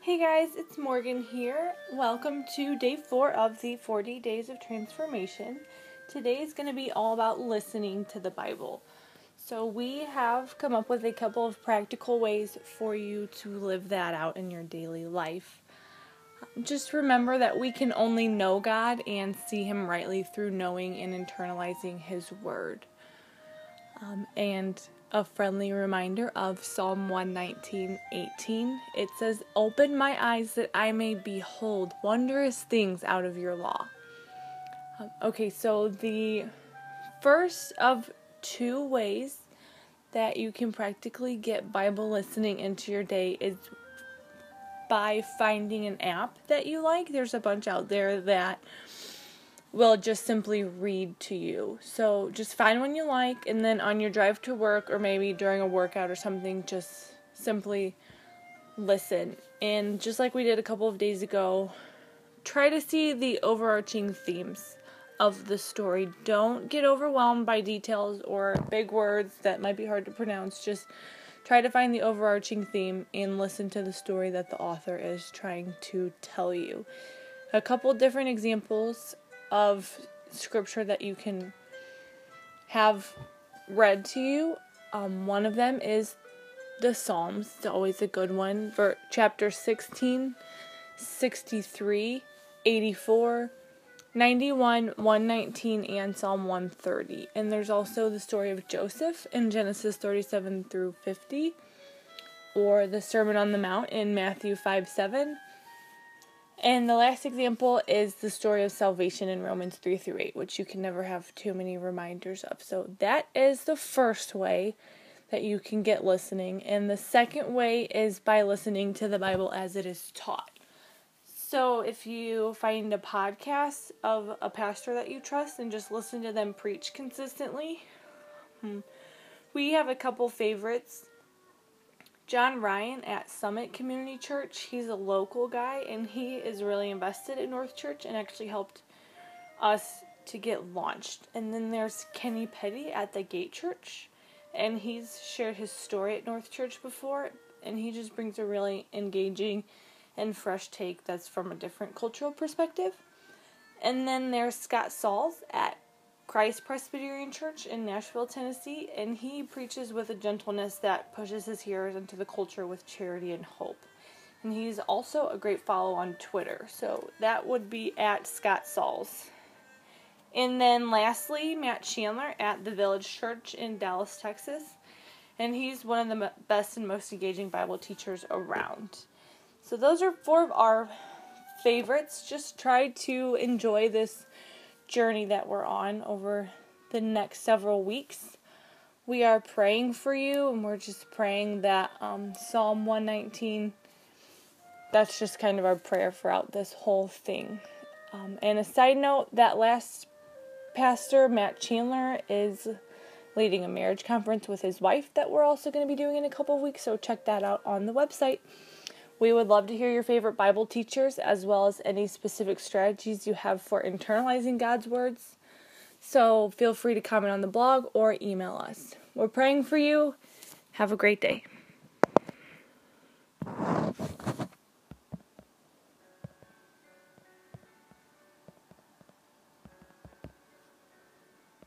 Hey guys, it's Morgan here. Welcome to day four of the 40 Days of Transformation. Today is going to be all about listening to the Bible. So, we have come up with a couple of practical ways for you to live that out in your daily life. Just remember that we can only know God and see Him rightly through knowing and internalizing His Word. Um, and a friendly reminder of Psalm 119 18. It says, Open my eyes that I may behold wondrous things out of your law. Um, okay, so the first of two ways that you can practically get Bible listening into your day is by finding an app that you like. There's a bunch out there that will just simply read to you. So just find one you like, and then on your drive to work or maybe during a workout or something, just simply listen. And just like we did a couple of days ago, try to see the overarching themes of the story. Don't get overwhelmed by details or big words that might be hard to pronounce. Just try to find the overarching theme and listen to the story that the author is trying to tell you. A couple different examples of scripture that you can have read to you. Um, one of them is the Psalms. It's always a good one. For chapter 16, 63, 84, 91, 119, and Psalm 130. And there's also the story of Joseph in Genesis 37 through 50, or the Sermon on the Mount in Matthew 5 7 and the last example is the story of salvation in Romans 3 through 8, which you can never have too many reminders of. So that is the first way that you can get listening. And the second way is by listening to the Bible as it is taught. So if you find a podcast of a pastor that you trust and just listen to them preach consistently, hmm, we have a couple favorites John Ryan at Summit Community Church. He's a local guy and he is really invested in North Church and actually helped us to get launched. And then there's Kenny Petty at the Gate Church and he's shared his story at North Church before and he just brings a really engaging and fresh take that's from a different cultural perspective. And then there's Scott Sauls at Christ Presbyterian Church in Nashville, Tennessee, and he preaches with a gentleness that pushes his hearers into the culture with charity and hope. And he's also a great follow on Twitter, so that would be at Scott Sauls. And then lastly, Matt Chandler at the Village Church in Dallas, Texas. And he's one of the best and most engaging Bible teachers around. So those are four of our favorites. Just try to enjoy this journey that we're on over the next several weeks. We are praying for you, and we're just praying that um, Psalm 119, that's just kind of our prayer throughout this whole thing. Um, and a side note that last pastor, Matt Chandler, is leading a marriage conference with his wife that we're also going to be doing in a couple of weeks, so check that out on the website. We would love to hear your favorite Bible teachers as well as any specific strategies you have for internalizing God's words. So feel free to comment on the blog or email us. We're praying for you. Have a great day.